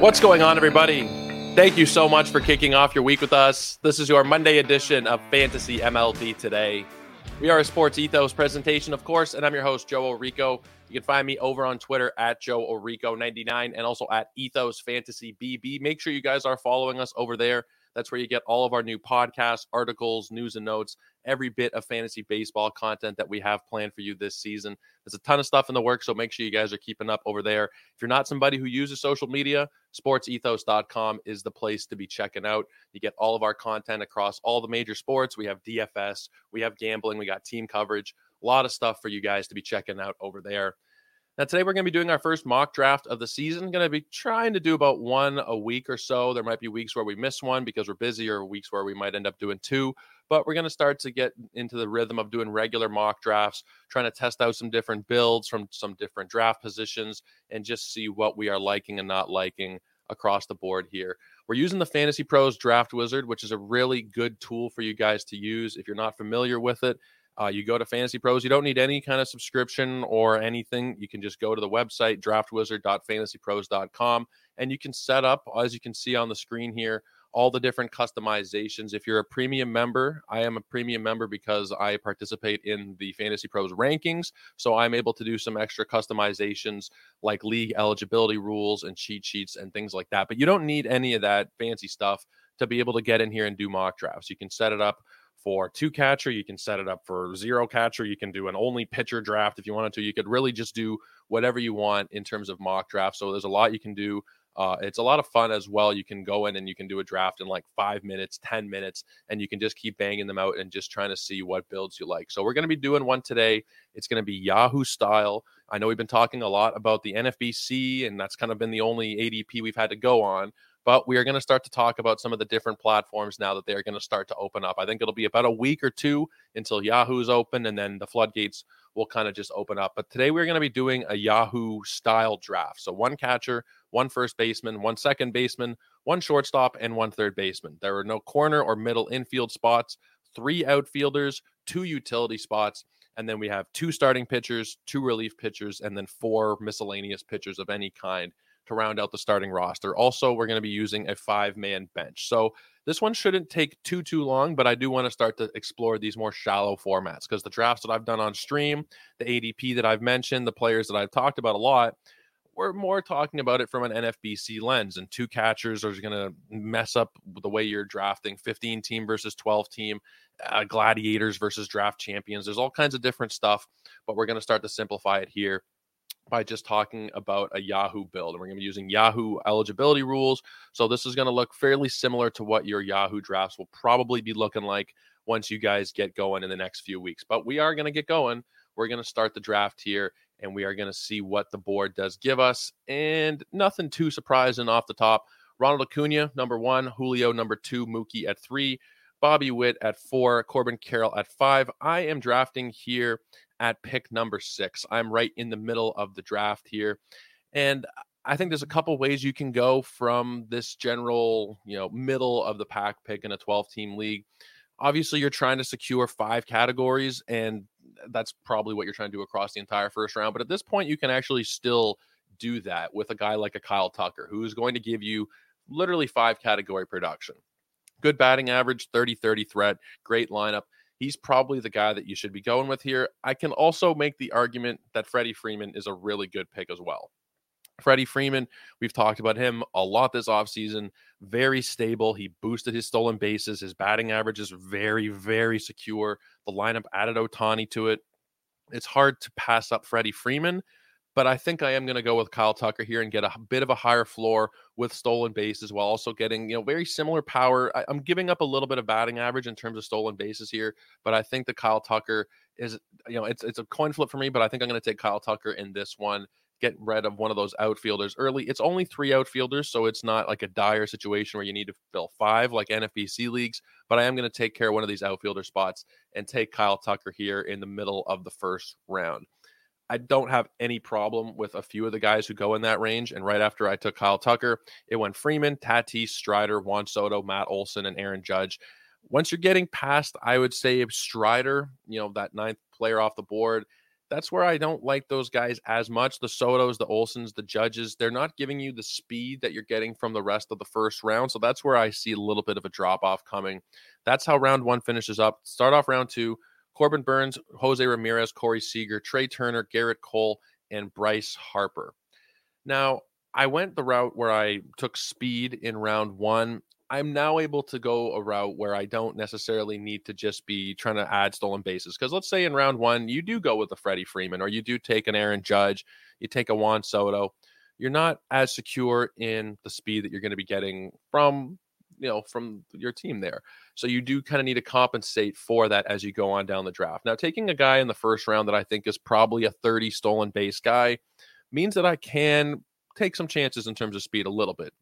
What's going on, everybody? Thank you so much for kicking off your week with us. This is your Monday edition of Fantasy MLB Today. We are a sports ethos presentation, of course, and I'm your host, Joe Orico. You can find me over on Twitter at Joe Orico99 and also at Ethos Fantasy BB. Make sure you guys are following us over there. That's where you get all of our new podcasts, articles, news and notes, every bit of fantasy baseball content that we have planned for you this season. There's a ton of stuff in the works, so make sure you guys are keeping up over there. If you're not somebody who uses social media, sportsethos.com is the place to be checking out. You get all of our content across all the major sports. We have DFS, we have gambling, we got team coverage, a lot of stuff for you guys to be checking out over there. Now, today we're going to be doing our first mock draft of the season. Going to be trying to do about one a week or so. There might be weeks where we miss one because we're busy, or weeks where we might end up doing two. But we're going to start to get into the rhythm of doing regular mock drafts, trying to test out some different builds from some different draft positions, and just see what we are liking and not liking across the board here. We're using the Fantasy Pros Draft Wizard, which is a really good tool for you guys to use if you're not familiar with it. Uh, you go to Fantasy Pros. You don't need any kind of subscription or anything. You can just go to the website, draftwizard.fantasypros.com, and you can set up, as you can see on the screen here, all the different customizations. If you're a premium member, I am a premium member because I participate in the Fantasy Pros rankings. So I'm able to do some extra customizations like league eligibility rules and cheat sheets and things like that. But you don't need any of that fancy stuff to be able to get in here and do mock drafts. You can set it up for two catcher. You can set it up for zero catcher. You can do an only pitcher draft if you wanted to. You could really just do whatever you want in terms of mock draft. So there's a lot you can do. Uh, it's a lot of fun as well. You can go in and you can do a draft in like five minutes, 10 minutes, and you can just keep banging them out and just trying to see what builds you like. So, we're going to be doing one today. It's going to be Yahoo style. I know we've been talking a lot about the NFBC, and that's kind of been the only ADP we've had to go on but we are going to start to talk about some of the different platforms now that they are going to start to open up. I think it'll be about a week or two until Yahoo's open and then the floodgates will kind of just open up. But today we're going to be doing a Yahoo style draft. So one catcher, one first baseman, one second baseman, one shortstop, and one third baseman. There are no corner or middle infield spots, three outfielders, two utility spots. And then we have two starting pitchers, two relief pitchers, and then four miscellaneous pitchers of any kind to round out the starting roster. Also, we're going to be using a five man bench. So this one shouldn't take too, too long, but I do want to start to explore these more shallow formats because the drafts that I've done on stream, the ADP that I've mentioned, the players that I've talked about a lot, we're more talking about it from an NFBC lens. And two catchers are going to mess up the way you're drafting 15 team versus 12 team, uh, gladiators versus draft champions. There's all kinds of different stuff, but we're going to start to simplify it here by just talking about a Yahoo build. And we're going to be using Yahoo eligibility rules. So this is going to look fairly similar to what your Yahoo drafts will probably be looking like once you guys get going in the next few weeks. But we are going to get going. We're going to start the draft here and we are going to see what the board does give us. And nothing too surprising off the top. Ronald Acuna, number one, Julio, number two, Mookie at three, Bobby Witt at four, Corbin Carroll at five. I am drafting here at pick number six. I'm right in the middle of the draft here. And I think there's a couple ways you can go from this general, you know, middle of the pack pick in a 12 team league. Obviously, you're trying to secure five categories, and that's probably what you're trying to do across the entire first round. But at this point, you can actually still do that with a guy like a Kyle Tucker, who is going to give you literally five category production. Good batting average, 30 30 threat, great lineup he's probably the guy that you should be going with here. I can also make the argument that Freddie Freeman is a really good pick as well. Freddie Freeman, we've talked about him a lot this offseason. Very stable. He boosted his stolen bases. His batting average is very, very secure. The lineup added Ohtani to it. It's hard to pass up Freddie Freeman, but I think I am going to go with Kyle Tucker here and get a bit of a higher floor with stolen bases while also getting, you know, very similar power. I, am giving up a little bit of batting average in terms of stolen bases here, but I think the Kyle Tucker is, you know, it's it's a coin flip for me, but I think I'm going to take Kyle Tucker in this one. Get rid of one of those outfielders early. It's only three outfielders, so it's not like a dire situation where you need to fill five like NFBC leagues. But I am going to take care of one of these outfielder spots and take Kyle Tucker here in the middle of the first round. I don't have any problem with a few of the guys who go in that range. And right after I took Kyle Tucker, it went Freeman, Tatis, Strider, Juan Soto, Matt Olson, and Aaron Judge. Once you're getting past, I would say Strider, you know, that ninth player off the board, that's where I don't like those guys as much. The Sotos, the Olsons, the Judges, they're not giving you the speed that you're getting from the rest of the first round. So that's where I see a little bit of a drop off coming. That's how round one finishes up. Start off round two. Corbin Burnes, Jose Ramirez, Corey Seager, Trea Turner, Gerrit Cole, and Bryce Harper. Now, I went the route where I took speed in round one I'm now able to go a route where I don't necessarily need to just be trying to add stolen bases. Because let's say in round one, you do go with a Freddie Freeman or you do take an Aaron Judge, you take a Juan Soto. You're not as secure in the speed that you're going to be getting from you know from your team there. So you do kind of need to compensate for that as you go on down the draft. Now, taking a guy in the first round that I think is probably a 30 stolen base guy means that I can take some chances in terms of speed a little bit.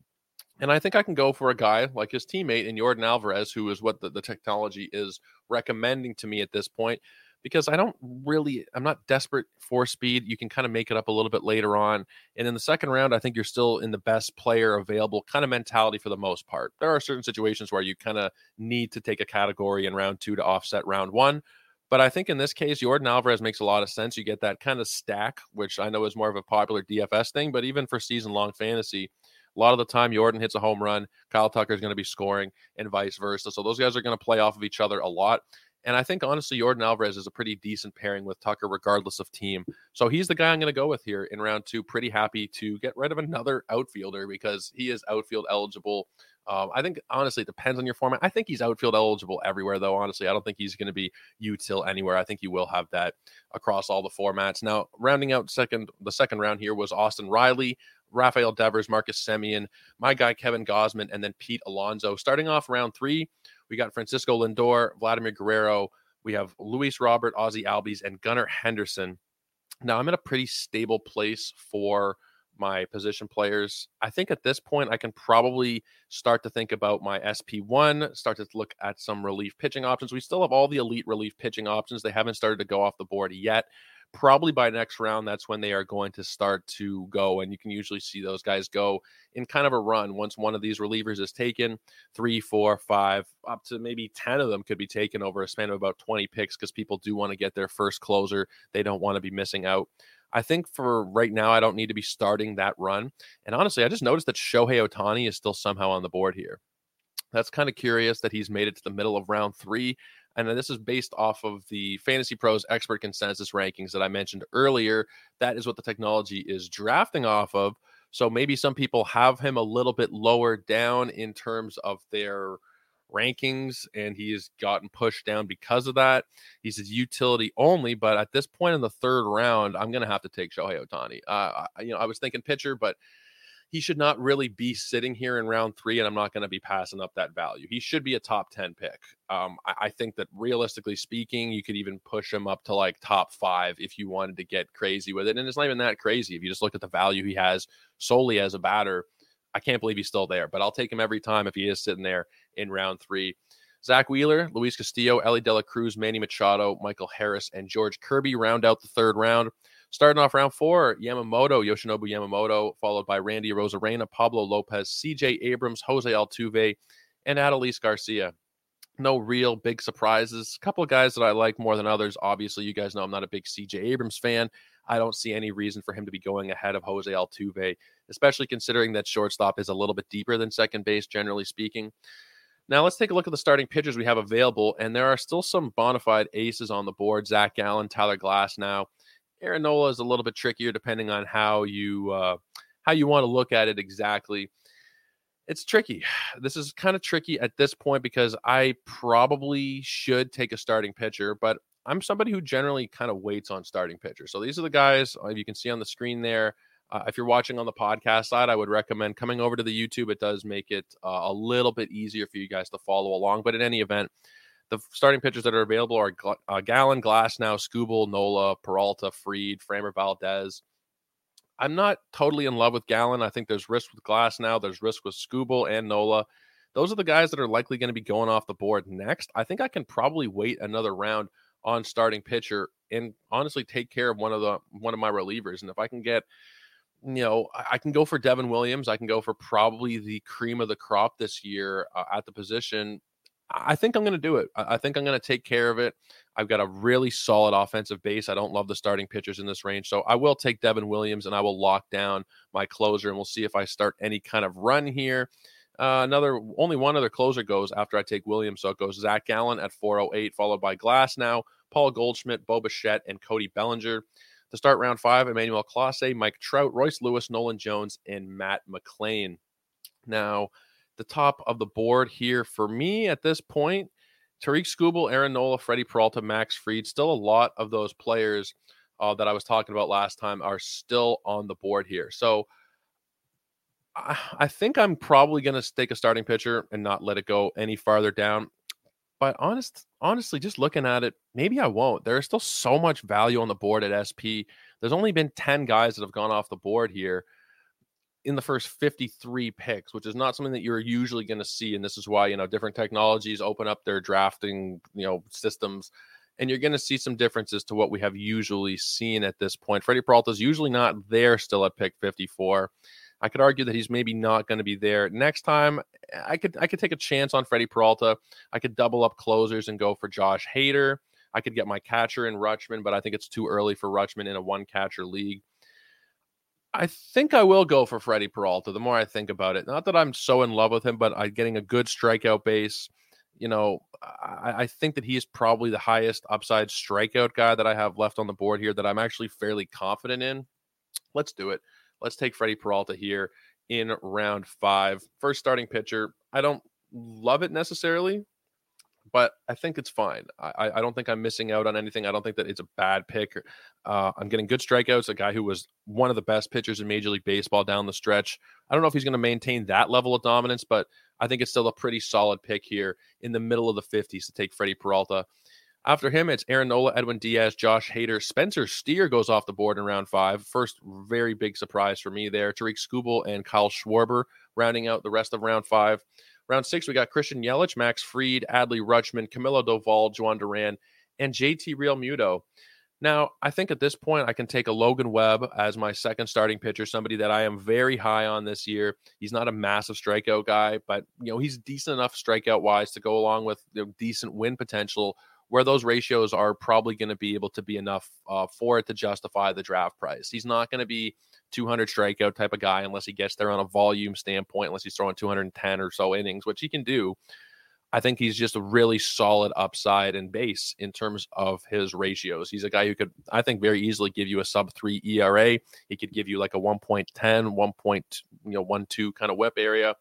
And I think I can go for a guy like his teammate in Yordan Alvarez, who is what the, the technology is recommending to me at this point, because I don't really, I'm not desperate for speed. You can kind of make it up a little bit later on. And in the second round, I think you're still in the best player available kind of mentality for the most part. There are certain situations where you kind of need to take a category in round two to offset round one. But I think in this case, Yordan Alvarez makes a lot of sense. You get that kind of stack, which I know is more of a popular DFS thing, but even for season long fantasy, a lot of the time, Yordan hits a home run. Kyle Tucker is going to be scoring, and vice versa. So those guys are going to play off of each other a lot. And I think honestly, Yordan Alvarez is a pretty decent pairing with Tucker, regardless of team. So he's the guy I'm going to go with here in round two. Pretty happy to get rid of another outfielder because he is outfield eligible. Um, I think honestly, it depends on your format. I think he's outfield eligible everywhere, though. Honestly, I don't think he's going to be util anywhere. I think he will have that across all the formats. Now, rounding out second, the second round here was Austin Riley. Rafael Devers, Marcus Semien, my guy Kevin Gausman, and then Pete Alonso. Starting off round three, we got Francisco Lindor, Vladimir Guerrero. We have Luis Robert, Ozzie Albies, and Gunnar Henderson. Now I'm in a pretty stable place for my position players. I think at this point I can probably start to think about my SP1, start to look at some relief pitching options. We still have all the elite relief pitching options. They haven't started to go off the board yet probably by next round, that's when they are going to start to go. And you can usually see those guys go in kind of a run once one of these relievers is taken. Three, four, five, up to maybe 10 of them could be taken over a span of about 20 picks because people do want to get their first closer. They don't want to be missing out. I think for right now, I don't need to be starting that run. And honestly, I just noticed that Shohei Ohtani is still somehow on the board here. That's kind of curious that he's made it to the middle of round three. And this is based off of the Fantasy Pros expert consensus rankings that I mentioned earlier. That is what the technology is drafting off of. So maybe some people have him a little bit lower down in terms of their rankings, and he has gotten pushed down because of that. He's his utility only, but at this point in the third round, I'm going to have to take Shohei Ohtani. Uh, you know, I was thinking pitcher, but he should not really be sitting here in round three, and I'm not going to be passing up that value. He should be a top 10 pick. Um, I, I, think that realistically speaking, you could even push him up to like top five if you wanted to get crazy with it. And it's not even that crazy. If you just look at the value he has solely as a batter, I can't believe he's still there, but I'll take him every time if he is sitting there in round three. Zack Wheeler, Luis Castillo, Elly De La Cruz, Manny Machado, Michael Harris, and George Kirby round out the third round. Starting off round four, Yamamoto, Yoshinobu Yamamoto, followed by Randy Arozarena, Pablo Lopez, CJ Abrams, Jose Altuve, and Adolis Garcia. No real big surprises. A couple of guys that I like more than others. Obviously, you guys know I'm not a big CJ Abrams fan. I don't see any reason for him to be going ahead of Jose Altuve, especially considering that shortstop is a little bit deeper than second base, generally speaking. Now let's take a look at the starting pitchers we have available, and there are still some bona fide aces on the board. Zac Gallen, Tyler Glasnow, Aaron Nola is a little bit trickier depending on how you uh, how you want to look at it exactly. It's tricky. This is kind of tricky at this point because I probably should take a starting pitcher, but I'm somebody who generally kind of waits on starting pitchers. So these are the guys uh, you can see on the screen there. Uh, if you're watching on the podcast side, I would recommend coming over to the YouTube. It does make it uh, a little bit easier for you guys to follow along. But in any event, the starting pitchers that are available are uh, Glasnow, Skubal, Nola, Peralta, Fried, Framber, Valdez. I'm not totally in love with Gallen. I think there's risk with Glasnow. There's risk with Skubal and Nola. Those are the guys that are likely going to be going off the board next. I think I can probably wait another round on starting pitcher and honestly take care of one of the one of my relievers. And if I can get, you know, I can go for Devin Williams. I can go for probably the cream of the crop this year uh, at the position I think I'm going to do it. I think I'm going to take care of it. I've got a really solid offensive base. I don't love the starting pitchers in this range. So I will take Devin Williams and I will lock down my closer and we'll see if I start any kind of run here. Uh, another, only one other closer goes after I take Williams. So it goes Zac Gallen at 408, followed by Glasnow, Paul Goldschmidt, Bo Bichette, and Cody Bellinger. To start round five, Emmanuel Clase, Mike Trout, Royce Lewis, Nolan Jones, and Matt McLain. Now, the top of the board here for me at this point. Tarik Skubal, Aaron Nola, Freddie Peralta, Max Fried, Still a lot of those players uh, that I was talking about last time are still on the board here. So I, I think I'm probably going to take a starting pitcher and not let it go any farther down. But honest, honestly, just looking at it, maybe I won't. There's still so much value on the board at SP. There's only been 10 guys that have gone off the board here in the first 53 picks, which is not something that you're usually going to see. And this is why, you know, different technologies open up their drafting, you know, systems. And you're going to see some differences to what we have usually seen at this point. Freddie Peralta is usually not there still at pick 54. I could argue that he's maybe not going to be there next time. I could I could take a chance on Freddie Peralta. I could double up closers and go for Josh Hader. I could get my catcher in Rutschman, but I think it's too early for Rutschman in a one catcher league. I think I will go for Freddie Peralta. The more I think about it, not that I'm so in love with him, but I getting a good strikeout base. You know, I, I, think that he is probably the highest upside strikeout guy that I have left on the board here. That I'm actually fairly confident in. Let's do it. Let's take Freddie Peralta here in round five. First starting pitcher. I don't love it necessarily but I think it's fine. I, I don't think I'm missing out on anything. I don't think that it's a bad pick. Uh, I'm getting good strikeouts. A guy who was one of the best pitchers in Major League Baseball down the stretch. I don't know if he's going to maintain that level of dominance, but I think it's still a pretty solid pick here in the middle of the 50s to take Freddie Peralta. After him, it's Aaron Nola, Edwin Diaz, Josh Hader, Spencer Steer goes off the board in round five. First, very big surprise for me there. Tarik Skubal and Kyle Schwarber rounding out the rest of round five. Round six, we got Christian Yelich, Max Fried, Adley Rutschman, Camilo Doval, Jhoan Duran, and JT Real Realmuto. Now, I think at this point, I can take a Logan Webb as my second starting pitcher, somebody that I am very high on this year. He's not a massive strikeout guy, but you know he's decent enough strikeout wise to go along with you know, decent win potential where those ratios are probably going to be able to be enough uh, for it to justify the draft price. He's not going to be 200 strikeout type of guy unless he gets there on a volume standpoint, unless he's throwing 210 or so innings, which he can do. I think he's just a really solid upside and base in terms of his ratios. He's a guy who could, I think, very easily give you a sub three ERA. He could give you like a 1.10, 1. Point, you know, one two kind of whip area.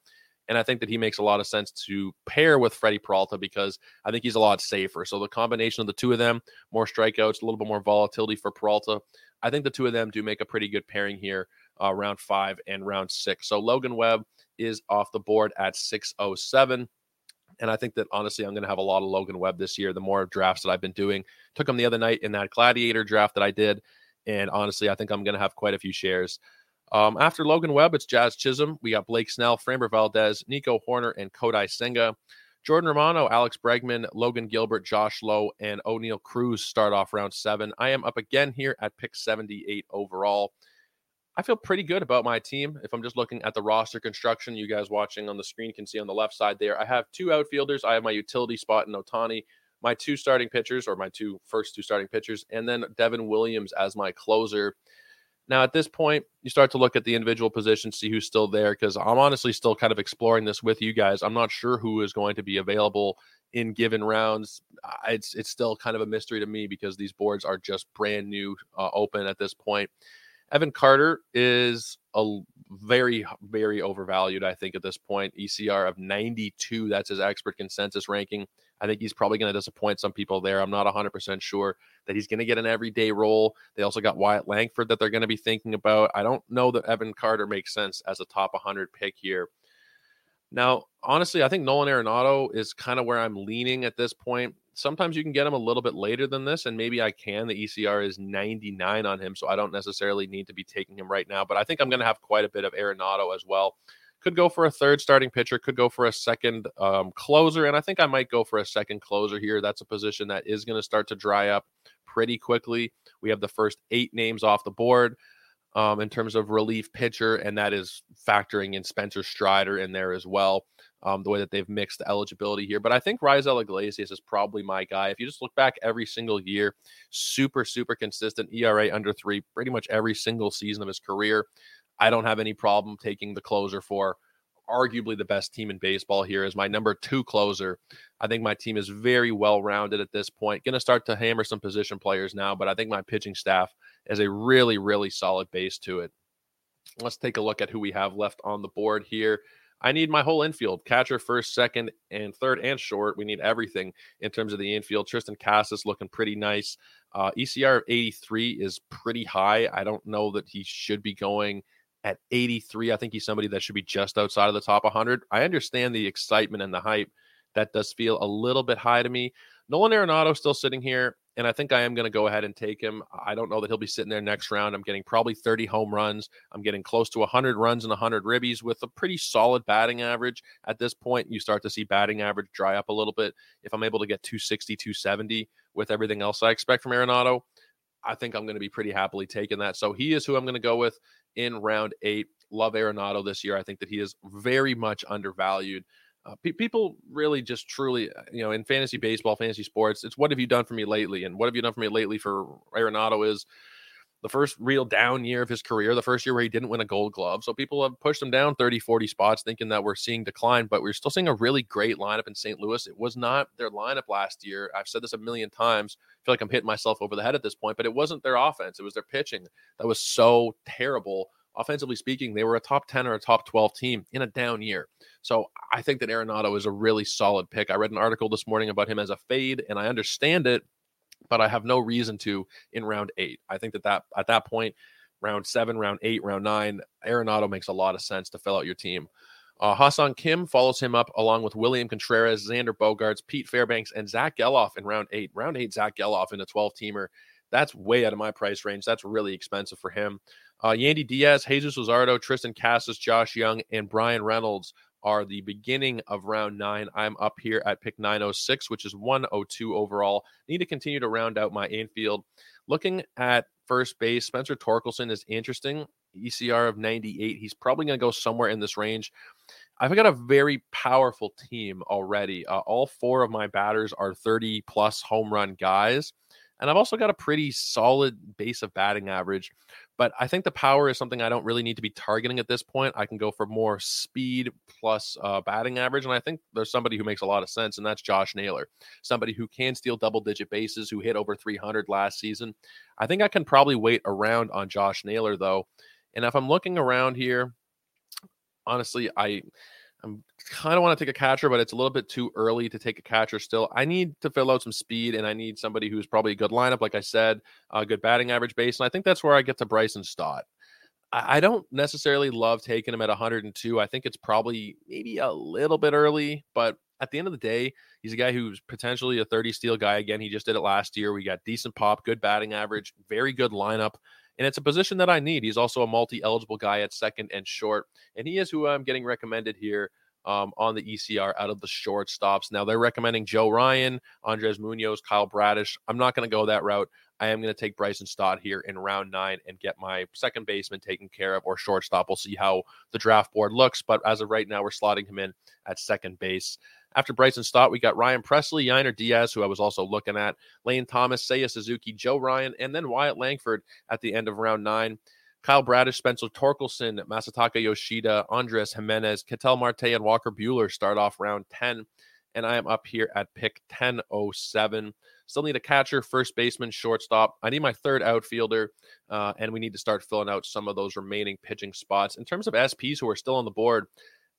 And I think that he makes a lot of sense to pair with Freddie Peralta because I think he's a lot safer. So the combination of the two of them, more strikeouts, a little bit more volatility for Peralta. I think the two of them do make a pretty good pairing here, uh, round five and round six. So Logan Webb is off the board at 607. And I think that honestly, I'm going to have a lot of Logan Webb this year. The more drafts that I've been doing, took him the other night in that Gladiator draft that I did. And honestly, I think I'm going to have quite a few shares. Um, after Logan Webb, it's Jazz Chisholm. We got Blake Snell, Framber Valdez, Nico Hoerner, and Kodai Senga. Jordan Romano, Alex Bregman, Logan Gilbert, Josh Lowe, and Oneil Cruz start off round seven. I am up again here at pick 78 overall. I feel pretty good about my team. If I'm just looking at the roster construction, you guys watching on the screen can see on the left side there. I have two outfielders. I have my utility spot in Ohtani, my two starting pitchers, or my two first two starting pitchers, and then Devin Williams as my closer. Now, at this point, you start to look at the individual positions, see who's still there, because I'm honestly still kind of exploring this with you guys. I'm not sure who is going to be available in given rounds. It's it's still kind of a mystery to me because these boards are just brand new, uh, open at this point. Evan Carter is a very, very overvalued, I think, at this point. ECR of 92. That's his expert consensus ranking. I think he's probably going to disappoint some people there. I'm not 100% sure that he's going to get an everyday role. They also got Wyatt Langford that they're going to be thinking about. I don't know that Evan Carter makes sense as a top 100 pick here. Now, honestly, I think Nolan Arenado is kind of where I'm leaning at this point. Sometimes you can get him a little bit later than this, and maybe I can. The ECR is 99 on him, so I don't necessarily need to be taking him right now. But I think I'm going to have quite a bit of Arenado as well. Could go for a third starting pitcher, could go for a second um, closer, and I think I might go for a second closer here. That's a position that is going to start to dry up pretty quickly. We have the first eight names off the board um, in terms of relief pitcher, and that is factoring in Spencer Strider in there as well. Um, the way that they've mixed the eligibility here. But I think Raisel Iglesias is probably my guy. If you just look back every single year, super, super consistent ERA under three, pretty much every single season of his career. I don't have any problem taking the closer for arguably the best team in baseball here as my number two closer. I think my team is very well rounded at this point. Going to start to hammer some position players now, but I think my pitching staff is a really, really solid base to it. Let's take a look at who we have left on the board here. I need my whole infield catcher, first, second, and third, and short. We need everything in terms of the infield. Triston Casas looking pretty nice. Uh, ECR of 83 is pretty high. I don't know that he should be going at 83. I think he's somebody that should be just outside of the top 100. I understand the excitement and the hype. That does feel a little bit high to me. Nolan Arenado still sitting here and I think I am going to go ahead and take him. I don't know that he'll be sitting there next round. I'm getting probably 30 home runs. I'm getting close to 100 runs and 100 ribbies with a pretty solid batting average. At this point, you start to see batting average dry up a little bit. If I'm able to get 260, 270 with everything else I expect from Arenado, I think I'm going to be pretty happily taking that. So he is who I'm going to go with in round eight. Love Arenado this year. I think that he is very much undervalued. Uh, pe- people really just truly, uh, you know, in fantasy baseball, fantasy sports, it's what have you done for me lately? And what have you done for me lately for Arenado is the first real down year of his career, the first year where he didn't win a gold glove. So people have pushed him down 30, 40 spots thinking that we're seeing decline, but we're still seeing a really great lineup in St. Louis. It was not their lineup last year. I've said this a million times. I feel like I'm hitting myself over the head at this point, but it wasn't their offense. It was their pitching that was so terrible offensively speaking, they were a top 10 or a top 12 team in a down year. So I think that Arenado is a really solid pick. I read an article this morning about him as a fade, and I understand it, but I have no reason to in round eight. I think that, that at that point, round seven, round eight, round nine, Arenado makes a lot of sense to fill out your team. Uh, Ha-Seong Kim follows him up along with William Contreras, Xander Bogaerts, Pete Fairbanks, and Zack Gelof in round eight. Round eight, Zack Gelof in a 12 teamer. That's way out of my price range. That's really expensive for him. Uh, Yandy Diaz, Jesus Luzardo, Triston Casas, Josh Jung, and Bryan Reynolds are the beginning of round nine. I'm up here at pick 906, which is 102 overall. Need to continue to round out my infield. Looking at first base, Spencer Torkelson is interesting. ECR of 98. He's probably going to go somewhere in this range. I've got a very powerful team already. Uh, all four of my batters are 30 plus home run guys. And I've also got a pretty solid base of batting average. But I think the power is something I don't really need to be targeting at this point. I can go for more speed plus uh, batting average. And I think there's somebody who makes a lot of sense, and that's Josh Naylor, somebody who can steal double digit bases, who hit over 300 last season. I think I can probably wait around on Josh Naylor, though. And if I'm looking around here, honestly, I I'm kind of want to take a catcher, but it's a little bit too early to take a catcher still. I need to fill out some speed, and I need somebody who's probably a good lineup, like I said, a good batting average base. And I think that's where I get to Bryson Stott. I don't necessarily love taking him at 102. I think it's probably maybe a little bit early, but at the end of the day, he's a guy who's potentially a 30 steal guy. Again, he just did it last year. We got decent pop, good batting average, very good lineup. And it's a position that I need. He's also a multi eligible guy at second and short. And he is who I'm getting recommended here um, on the ECR out of the shortstops. Now they're recommending Joe Ryan, Andres Munoz, Kyle Bradish. I'm not going to go that route. I am going to take Bryson Stott here in round nine and get my second baseman taken care of or shortstop. We'll see how the draft board looks. But as of right now, we're slotting him in at second base. After Bryson Stott, we got Ryan Pressly, Yainer Diaz, who I was also looking at, Lane Thomas, Seiya Suzuki, Joe Ryan, and then Wyatt Langford at the end of round nine. Kyle Bradish, Spencer Torkelson, Masataka Yoshida, Andres Gimenez, Ketel Marte, and Walker Buehler start off round 10. And I am up here at pick 1007. Still need a catcher, first baseman, shortstop. I need my third outfielder, uh, and we need to start filling out some of those remaining pitching spots. In terms of SPs who are still on the board,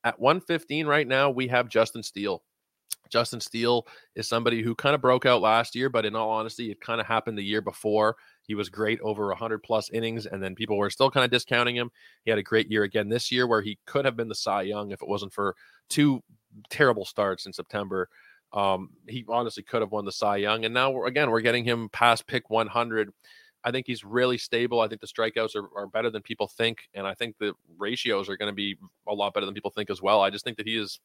at 115 right now, we have Justin Steele. Justin Steele is somebody who kind of broke out last year, but in all honesty, it kind of happened the year before. He was great over 100 plus innings, and then people were still kind of discounting him. He had a great year again this year where he could have been the Cy Young if it wasn't for two terrible starts in September. Um, he honestly could have won the Cy Young. And now, we're, again, we're getting him past pick 100. I think he's really stable. I think the strikeouts are, are better than people think. And I think the ratios are going to be a lot better than people think as well. I just think that he is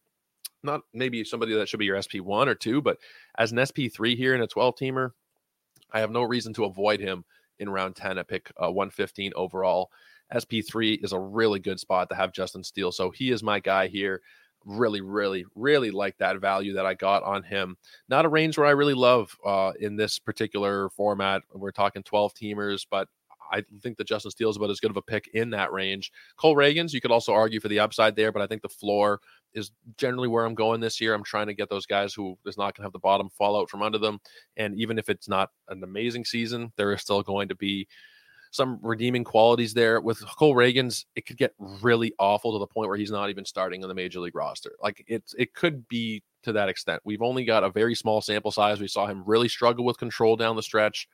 not maybe somebody that should be your SP1 or two, but as an SP3 here in a 12 teamer, I have no reason to avoid him in round 10 at pick uh, 115 overall. SP3 is a really good spot to have Justin Steele. So he is my guy here. Really, really, really like that value that I got on him. Not a range where I really love uh, in this particular format. We're talking 12 teamers, but I think that Justin Steele is about as good of a pick in that range. Cole Ragans, you could also argue for the upside there, but I think the floor is generally where I'm going this year. I'm trying to get those guys who is not going to have the bottom fall out from under them. And even if it's not an amazing season, there is still going to be some redeeming qualities there. With Cole Ragans, it could get really awful to the point where he's not even starting on the major league roster. Like it's it could be to that extent. We've only got a very small sample size. We saw him really struggle with control down the stretch.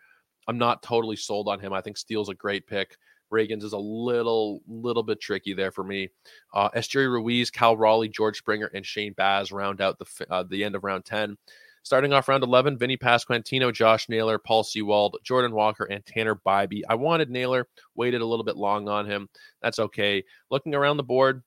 I'm not totally sold on him. I think Steele's a great pick. Ragans is a little little bit tricky there for me. Uh, Esteury Ruiz, Cal Raleigh, George Springer, and Shane Baz round out the uh, the end of round ten. Starting off round 11, Vinny Pasquantino, Josh Naylor, Paul Sewald, Jordan Walker, and Tanner Bibee. I wanted Naylor, waited a little bit long on him. That's okay. Looking around the board,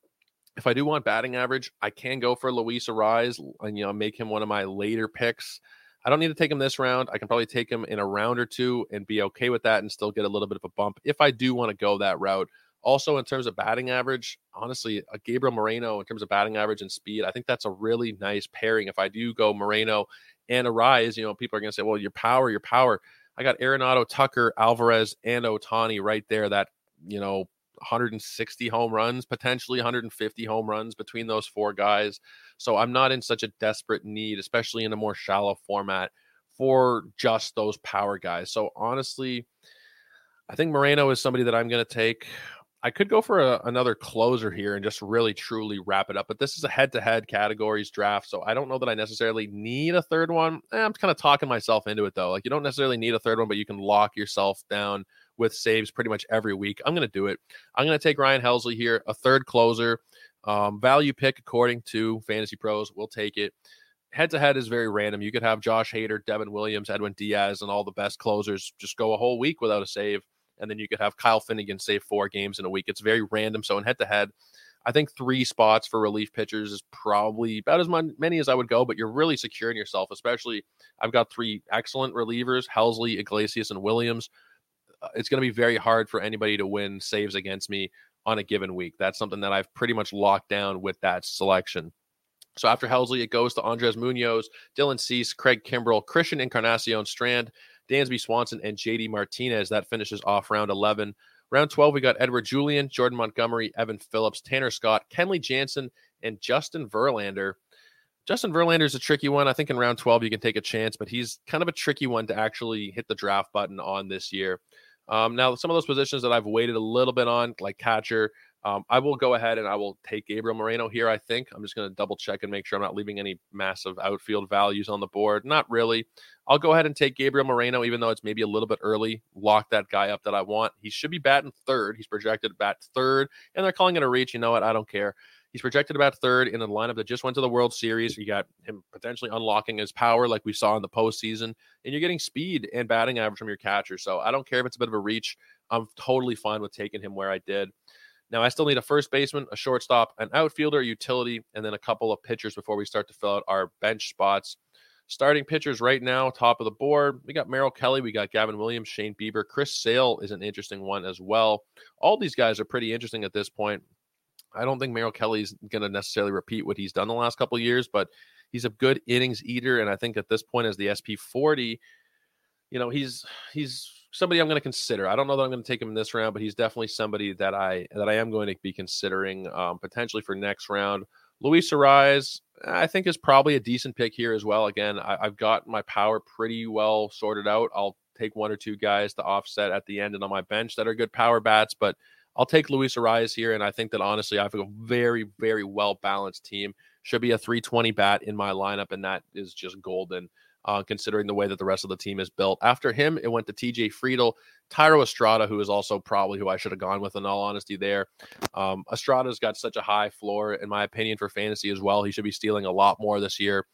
if I do want batting average, I can go for Luis Arraez and you know make him one of my later picks. I don't need to take him this round. I can probably take him in a round or two and be okay with that and still get a little bit of a bump if I do want to go that route. Also, in terms of batting average, honestly, a Gabriel Moreno in terms of batting average and speed, I think that's a really nice pairing. If I do go Moreno and Arraez, you know, people are going to say, well, your power, your power. I got Arenado, Tucker, Alvarez, and Ohtani right there. That, you know, 160 home runs, potentially 150 home runs between those four guys. So I'm not in such a desperate need, especially in a more shallow format, for just those power guys. So honestly, I think Moreno is somebody that I'm going to take. I could go for a, another closer here and just really truly wrap it up. But this is a head to head categories draft. So I don't know that I necessarily need a third one. Eh, I'm kind of talking myself into it though. Like you don't necessarily need a third one, but you can lock yourself down with saves pretty much every week. I'm going to do it. I'm going to take Ryan Helsley here, a third closer. Um, value pick according to Fantasy Pros. We'll take it. Head to head is very random. You could have Josh Hader, Devin Williams, Edwin Diaz, and all the best closers just go a whole week without a save and then you could have Kyle Finnegan save four games in a week. It's very random. So in head to head, I think three spots for relief pitchers is probably about as many as I would go, but you're really securing yourself, especially I've got three excellent relievers Helsley, Iglesias, and Williams. Uh, it's going to be very hard for anybody to win saves against me on a given week. That's something that I've pretty much locked down with that selection. So after Helsley, it goes to Andres Munoz, Dylan Cease, Craig Kimbrel, Christian Encarnacion Strand, Dansby Swanson, and JD Martinez. That finishes off round 11. Round 12, we got Edouard Julien, Jordan Montgomery, Evan Phillips, Tanner Scott, Kenley Jansen, and Justin Verlander. Justin Verlander is a tricky one. I think in round 12 you can take a chance, but he's kind of a tricky one to actually hit the draft button on this year. Um, now, some of those positions that I've waited a little bit on, like catcher, um, I will go ahead and I will take Gabriel Moreno here. I think I'm just going to double check and make sure I'm not leaving any massive outfield values on the board. Not really. I'll go ahead and take Gabriel Moreno, even though it's maybe a little bit early. Lock that guy up that I want. He should be batting third. He's projected to bat third, and they're calling it a reach. You know what? I don't care. He's projected about third in a lineup that just went to the World Series. You got him potentially unlocking his power, like we saw in the postseason, and you're getting speed and batting average from your catcher. So I don't care if it's a bit of a reach. I'm totally fine with taking him where I did. Now, I still need a first baseman, a shortstop, an outfielder, a utility, and then a couple of pitchers before we start to fill out our bench spots. Starting pitchers right now, top of the board. We got Merrill Kelly, we got Gavin Williams, Shane Bieber. Chris Sale is an interesting one as well. All these guys are pretty interesting at this point. I don't think Merrill Kelly's going to necessarily repeat what he's done the last couple years, but he's a good innings eater. And I think at this point, as the SP 40, you know, he's he's somebody I'm going to consider. I don't know that I'm going to take him in this round, but he's definitely somebody that I that I am going to be considering um, potentially for next round. Luis Arraez, I think is probably a decent pick here as well. Again, I, I've got my power pretty well sorted out. I'll take one or two guys to offset at the end and on my bench that are good power bats, but I'll take Luis Arraez here, and I think that honestly, I have a very, very well balanced team. Should be a 320 bat in my lineup, and that is just golden uh, considering the way that the rest of the team is built. After him, it went to TJ Friedl, Thairo Estrada, who is also probably who I should have gone with in all honesty there. Um, Estrada's got such a high floor, in my opinion, for fantasy as well. He should be stealing a lot more this year.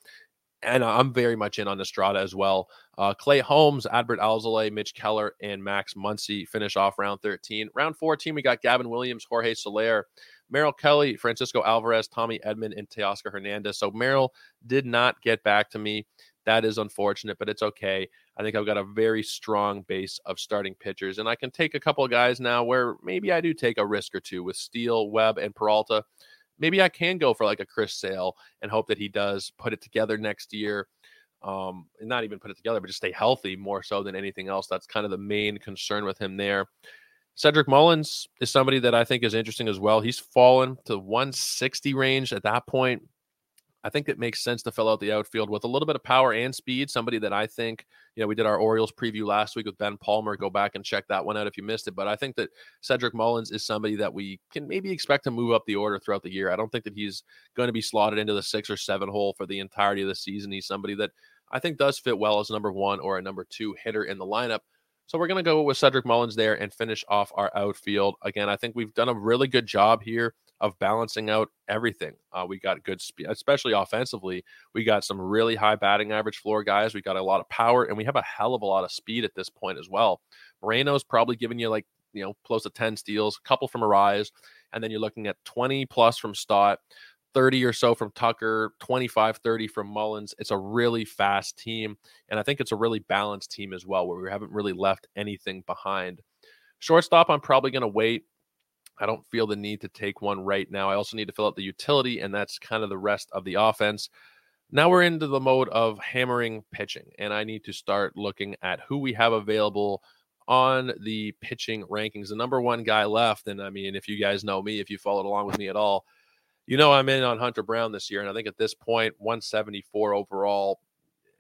And I'm very much in on Estrada as well. Uh, Clay Holmes, Adbert Alzolay, Mitch Keller, and Max Muncy finish off round 13. Round 14, we got Gavin Williams, Jorge Soler, Merrill Kelly, Francisco Alvarez, Tommy Edman, and Teoscar Hernandez. So Merrill did not get back to me. That is unfortunate, but it's okay. I think I've got a very strong base of starting pitchers, and I can take a couple of guys now where maybe I do take a risk or two with Steele, Webb, and Peralta. maybe I can go for like a Chris Sale and hope that he does put it together next year. Um, and not even put it together, but just stay healthy more so than anything else. That's kind of the main concern with him there. Cedric Mullins is somebody that I think is interesting as well. He's fallen to 160 range at that point. I think it makes sense to fill out the outfield with a little bit of power and speed. Somebody that I think, you know, we did our Orioles preview last week with Ben Palmer. Go back and check that one out if you missed it. But I think that Cedric Mullins is somebody that we can maybe expect to move up the order throughout the year. I don't think that he's going to be slotted into the six or seven hole for the entirety of the season. He's somebody that I think does fit well as number one or a number two hitter in the lineup. So we're going to go with Cedric Mullins there and finish off our outfield. Again, I think we've done a really good job here of balancing out everything. Uh, we got good speed, especially offensively. We got some really high batting average floor guys. We got a lot of power, and we have a hell of a lot of speed at this point as well. Moreno's probably giving you like you know close to 10 steals, a couple from Arraez, and then you're looking at 20 plus from Stott. 30 or so from Tucker, 25 30 from Mullins. It's a really fast team. And I think it's a really balanced team as well, where we haven't really left anything behind. Shortstop, I'm probably going to wait. I don't feel the need to take one right now. I also need to fill out the utility, and that's kind of the rest of the offense. Now we're into the mode of hammering pitching, and I need to start looking at who we have available on the pitching rankings. The number one guy left, and I mean, if you guys know me, if you followed along with me at all, you know I'm in on Hunter Brown this year, and I think at this point, 174 overall,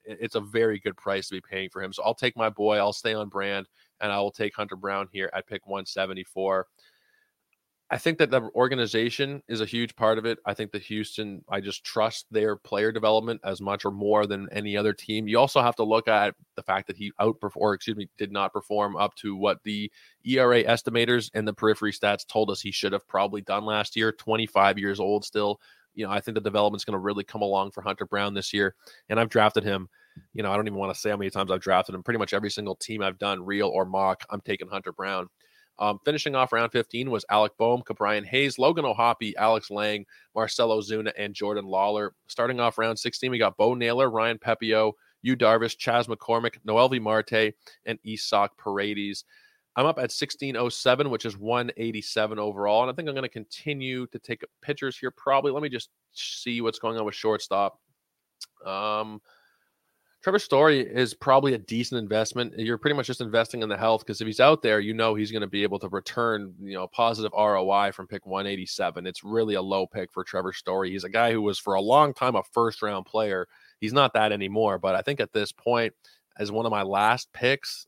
it's a very good price to be paying for him. So I'll take my boy, I'll stay on brand, and I will take Hunter Brown here at pick 174. I think that the organization is a huge part of it. I think that Houston, I just trust their player development as much or more than any other team. You also have to look at the fact that he outperformed, excuse me, did not perform up to what the ERA estimators and the periphery stats told us he should have probably done last year. 25 years old still. You know, I think the development's going to really come along for Hunter Brown this year. And I've drafted him. You know, I don't even want to say how many times I've drafted him. Pretty much every single team I've done, real or mock, I'm taking Hunter Brown. Um, finishing off round 15 was Alec Bohm, Ke'Bryan Hayes, Logan O'Hoppe, Alex Lange, Marcell Ozuna, and Jordan Lawlar. Starting off round 16, we got Bo Naylor, Ryan Pepiot, Yu Darvish, Chas McCormick, Noelvi Marte, and Isaac Paredes. I'm up at 1607, which is 187 overall. And I think I'm going to continue to take pitchers here. Probably. Let me just see what's going on with shortstop. Um, Trevor Story is probably a decent investment. You're pretty much just investing in the health because if he's out there, you know he's going to be able to return, you know, positive ROI from pick 187. It's really a low pick for Trevor Story. He's a guy who was for a long time a first round player. He's not that anymore, but I think at this point, as one of my last picks,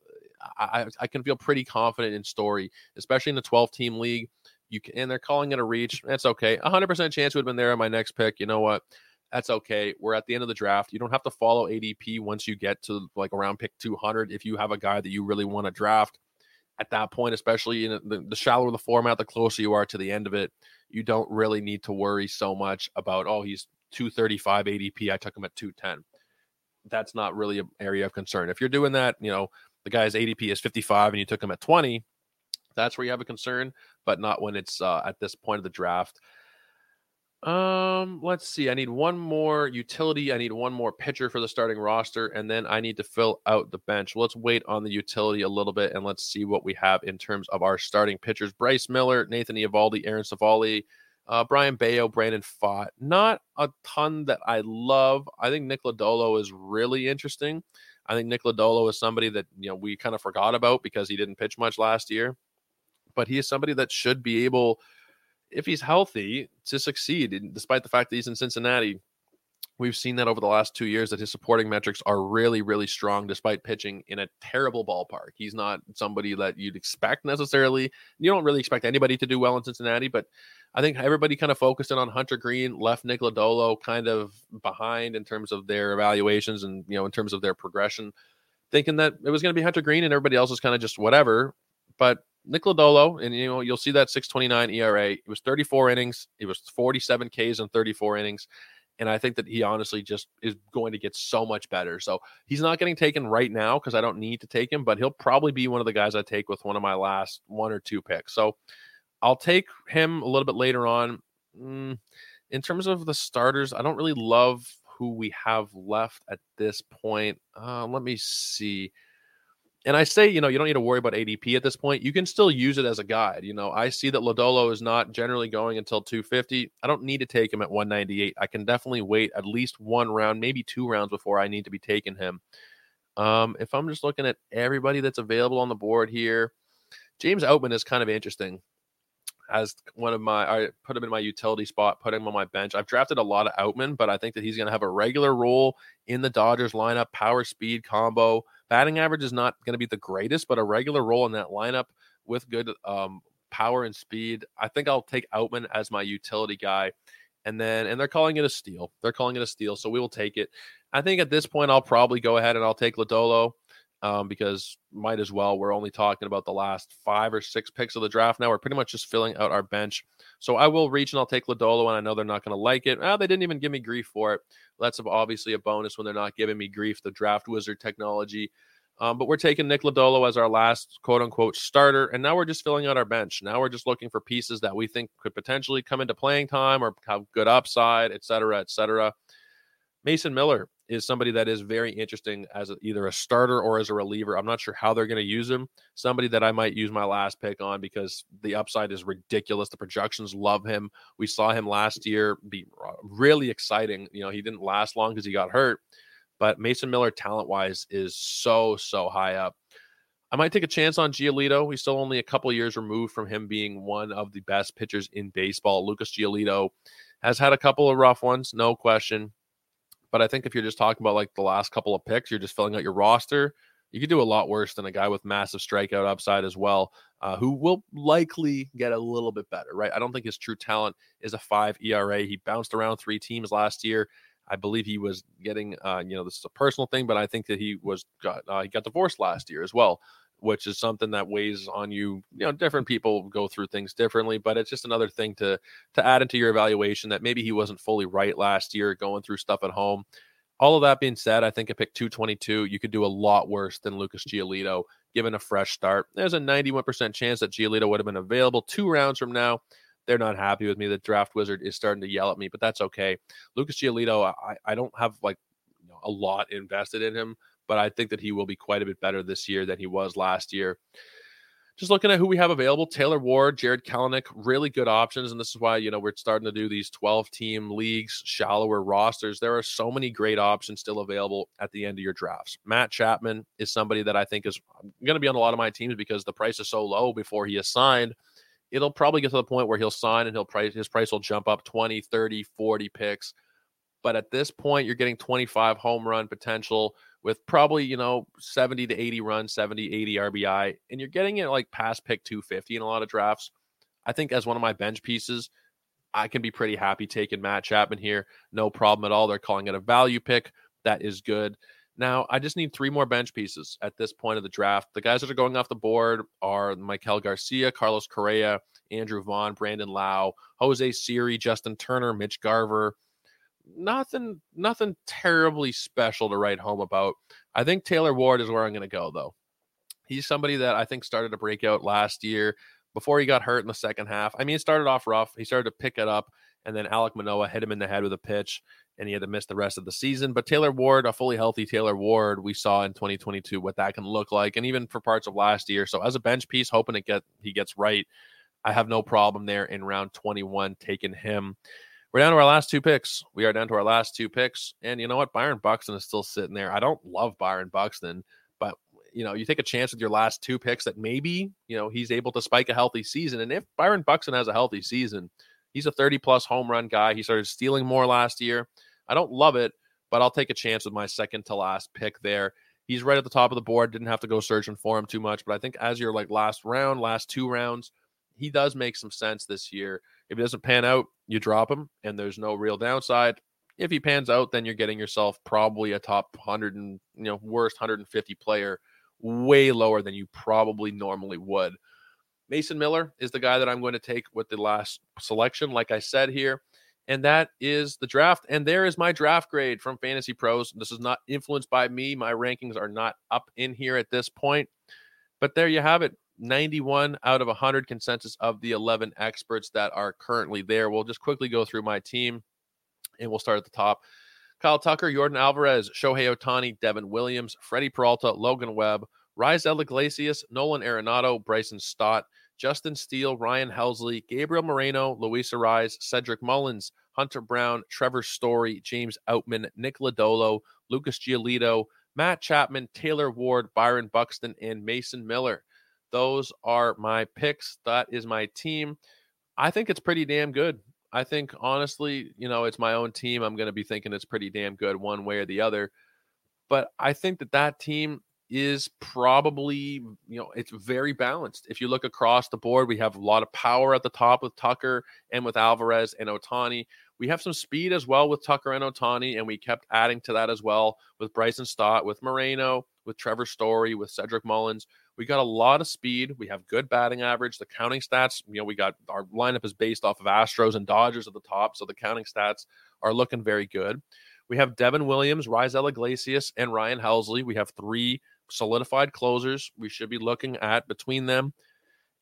I, I can feel pretty confident in Story, especially in the 12 team league. You can, and they're calling it a reach. That's okay. 100% chance would have been there on my next pick. You know what? That's okay. We're at the end of the draft. You don't have to follow ADP once you get to like around pick 200 if you have a guy that you really want to draft. At that point, especially in the, the shallower the format, the closer you are to the end of it, you don't really need to worry so much about, oh, he's 235 ADP. I took him at 210. That's not really an area of concern. If you're doing that, you know, the guy's ADP is 55 and you took him at 20, that's where you have a concern, but not when it's uh, at this point of the draft. Um, let's see. I need one more utility. I need one more pitcher for the starting roster, and then I need to fill out the bench. Let's wait on the utility a little bit and let's see what we have in terms of our starting pitchers: Bryce Miller, Nathan Eovaldi, Aaron Civale, uh, Brayan Bello, Brandon Pfaadt. Not a ton that I love. I think Nick Lodolo is really interesting. I think Nick Lodolo is somebody that you know we kind of forgot about because he didn't pitch much last year, but he is somebody that should be able if he's healthy to succeed, despite the fact that he's in Cincinnati. We've seen that over the last two years that his supporting metrics are really, really strong despite pitching in a terrible ballpark. He's not somebody that you'd expect necessarily. You don't really expect anybody to do well in Cincinnati, but I think everybody kind of focused in on Hunter Greene, left Nick Lodolo kind of behind in terms of their evaluations and you know in terms of their progression, thinking that it was going to be Hunter Greene and everybody else was kind of just whatever. But Nick Lodolo, and you know you'll see that 6.29 ERA. It was 34 innings. It was 47 Ks in 34 innings, and I think that he honestly just is going to get so much better. So he's not getting taken right now because I don't need to take him, but he'll probably be one of the guys I take with one of my last one or two picks. So I'll take him a little bit later on. Mm, in terms of the starters, I don't really love who we have left at this point. Uh, let me see. And I say, you know, you don't need to worry about ADP at this point. You can still use it as a guide. You know, I see that Lodolo is not generally going until 250. I don't need to take him at 198. I can definitely wait at least one round, maybe two rounds before I need to be taking him. Um, if I'm just looking at everybody that's available on the board here, James Outman is kind of interesting as one of my I put him in my utility spot, put him on my bench. I've drafted a lot of Outman, but I think that he's going to have a regular role in the Dodgers lineup, power speed combo. Batting average is not going to be the greatest, but a regular role in that lineup with good um, power and speed. I think I'll take Outman as my utility guy. And then and they're calling it a steal. They're calling it a steal, so we will take it. I think at this point I'll probably go ahead and I'll take Lodolo um, because might as well. We're only talking about the last five or six picks of the draft now. We're pretty much just filling out our bench. So I will reach and I'll take Lodolo, and I know they're not going to like it. Ah, they didn't even give me grief for it. That's obviously a bonus when they're not giving me grief. The draft wizard technology. Um, but we're taking Nick Lodolo as our last quote unquote starter. And now we're just filling out our bench. Now we're just looking for pieces that we think could potentially come into playing time or have good upside, et cetera, et cetera. Mason Miller is somebody that is very interesting as a, either a starter or as a reliever. I'm not sure how they're going to use him. Somebody that I might use my last pick on because the upside is ridiculous. The projections love him. We saw him last year be really exciting. You know, he didn't last long because he got hurt, but Mason Miller, talent wise, is so, so high up. I might take a chance on Giolito. He's still only a couple years removed from him being one of the best pitchers in baseball. Lucas Giolito has had a couple of rough ones, no question but I think if you're just talking about like the last couple of picks, you're just filling out your roster. You could do a lot worse than a guy with massive strikeout upside as well, uh, who will likely get a little bit better, right? I don't think his true talent is a five ERA. He bounced around three teams last year. I believe he was getting, uh, you know, this is a personal thing, but I think that he was got uh, he got divorced last year as well which is something that weighs on you. You know, different people go through things differently, but it's just another thing to to add into your evaluation that maybe he wasn't fully right last year, going through stuff at home. All of that being said, I think at pick 222, you could do a lot worse than Lucas Giolito given a fresh start. There's a 91% chance that Giolito would have been available two rounds from now. They're not happy with me. The draft wizard is starting to yell at me, but that's okay. Lucas Giolito, I, I don't have like you know, a lot invested in him but I think that he will be quite a bit better this year than he was last year. Just looking at who we have available, Taylor Ward, Jarred Kelenic, really good options. And this is why, you know, we're starting to do these 12 team leagues, shallower rosters. There are so many great options still available at the end of your drafts. Matt Chapman is somebody that I think is um, going to be on a lot of my teams because the price is so low before he is signed. It'll probably get to the point where he'll sign and he'll price his price will jump up 20, 30, 40 picks. But at this point, you're getting 25 home run potential with probably, you know, 70 to 80 runs, 70, 80 RBI, and you're getting it like past pick 250 in a lot of drafts. I think as one of my bench pieces, I can be pretty happy taking Matt Chapman here. No problem at all. They're calling it a value pick. That is good. Now, I just need three more bench pieces at this point of the draft. The guys that are going off the board are Maikel Garcia, Carlos Correa, Andrew Vaughn, Brandon Lowe, Jose Siri, Justin Turner, Mitch Garver, nothing nothing terribly special to write home about. I think Taylor Ward is where I'm going to go though. He's somebody that I think started to break out last year before he got hurt in the second half. I mean, it started off rough. He started to pick it up, and then Alek Manoah hit him in the head with a pitch, and he had to miss the rest of the season. But Taylor Ward, a fully healthy Taylor Ward, we saw in 2022 what that can look like, and even for parts of last year. So as a bench piece, hoping it get he gets right, I have no problem there in round 21 taking him. We're down to our last two picks. We are down to our last two picks. And you know what? Byron Buxton is still sitting there. I don't love Byron Buxton, but you know, you take a chance with your last two picks that maybe, you know, he's able to spike a healthy season. And if Byron Buxton has a healthy season, he's a 30 plus home run guy. He started stealing more last year. I don't love it, but I'll take a chance with my second to last pick there. He's right at the top of the board. Didn't have to go searching for him too much, but I think as your like last round, last two rounds, he does make some sense this year. If he doesn't pan out, you drop him, and there's no real downside. If he pans out, then you're getting yourself probably a top 100 and you know worst 150 player, way lower than you probably normally would. Mason Miller is the guy that I'm going to take with the last selection, like I said here, and that is the draft. And there is my draft grade from Fantasy Pros. This is not influenced by me. My rankings are not up in here at this point, but there you have it. 91 out of 100 consensus of the 11 experts that are currently there. We'll just quickly go through my team and we'll start at the top. Kyle Tucker, Yordan Alvarez, Shohei Ohtani, Devin Williams, Freddie Peralta, Logan Webb, Raisel Iglesias, Nolan Arenado, Bryson Stott, Justin Steele, Ryan Helsley, Gabriel Moreno, Luis Arraez, Cedric Mullins, Hunter Brown, Trevor Story, James Outman, Nick Lodolo, Lucas Giolito, Matt Chapman, Taylor Ward, Byron Buxton, and Mason Miller. Those are my picks. That is my team. I think it's pretty damn good. I think honestly, you know, it's my own team. I'm going to be thinking it's pretty damn good one way or the other. But I think that that team is probably, you know, it's very balanced. If you look across the board, we have a lot of power at the top with Tucker and with Alvarez and Ohtani. We have some speed as well with Tucker and Ohtani, and we kept adding to that as well with Bryson Stott, with Moreno, with Trevor Story, with Cedric Mullins. We got a lot of speed. We have good batting average. The counting stats, you know, we got our lineup is based off of Astros and Dodgers at the top, so the counting stats are looking very good. We have Devin Williams, Raisel Iglesias, and Ryan Helsley. We have three solidified closers. We should be looking at between them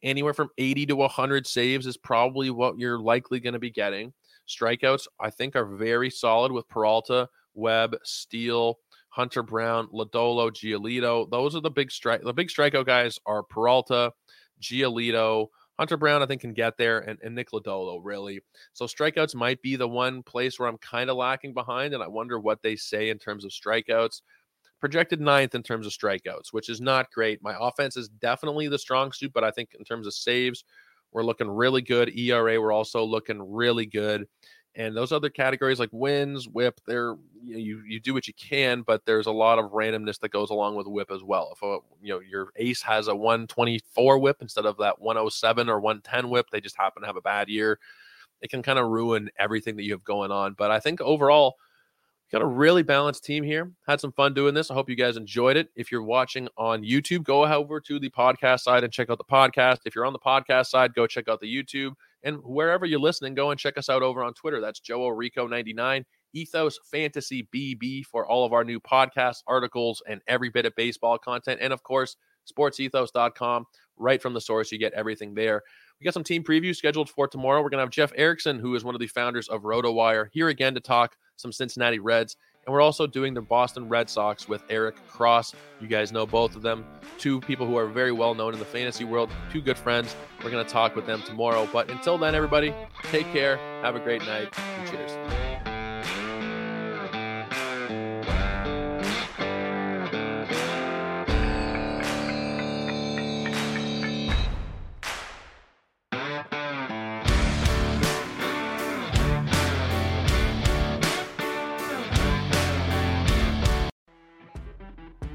anywhere from 80 to 100 saves is probably what you're likely going to be getting. Strikeouts, I think, are very solid with Peralta, Webb, Steele, Hunter Brown, Lodolo, Giolito. Those are the big strike. The big strikeout guys are Peralta, Giolito, Hunter Brown. I think can get there, and, and Nick Lodolo really. So strikeouts might be the one place where I'm kind of lacking behind, and I wonder what they say in terms of strikeouts projected ninth in terms of strikeouts, which is not great. My offense is definitely the strong suit, but I think in terms of saves, we're looking really good. ERA, we're also looking really good. And those other categories like wins, whip, they're you you do what you can, but there's a lot of randomness that goes along with whip as well. If a, you know your ace has a 124 whip instead of that 107 or 110 whip, they just happen to have a bad year. It can kind of ruin everything that you have going on. But I think overall, Got a really balanced team here. Had some fun doing this. I hope you guys enjoyed it. If you're watching on YouTube, go over to the podcast side and check out the podcast. If you're on the podcast side, go check out the YouTube. And wherever you're listening, go and check us out over on Twitter. That's Joe Rico99, Ethos Fantasy BB for all of our new podcasts, articles, and every bit of baseball content. And of course, sportsethos.com. Right from the source, you get everything there. We got some team previews scheduled for tomorrow. We're going to have Jeff Erickson, who is one of the founders of RotoWire, here again to talk some Cincinnati Reds. And we're also doing the Boston Red Sox with Eric Cross. You guys know both of them. Two people who are very well known in the fantasy world, two good friends. We're going to talk with them tomorrow. But until then, everybody, take care. Have a great night. And cheers.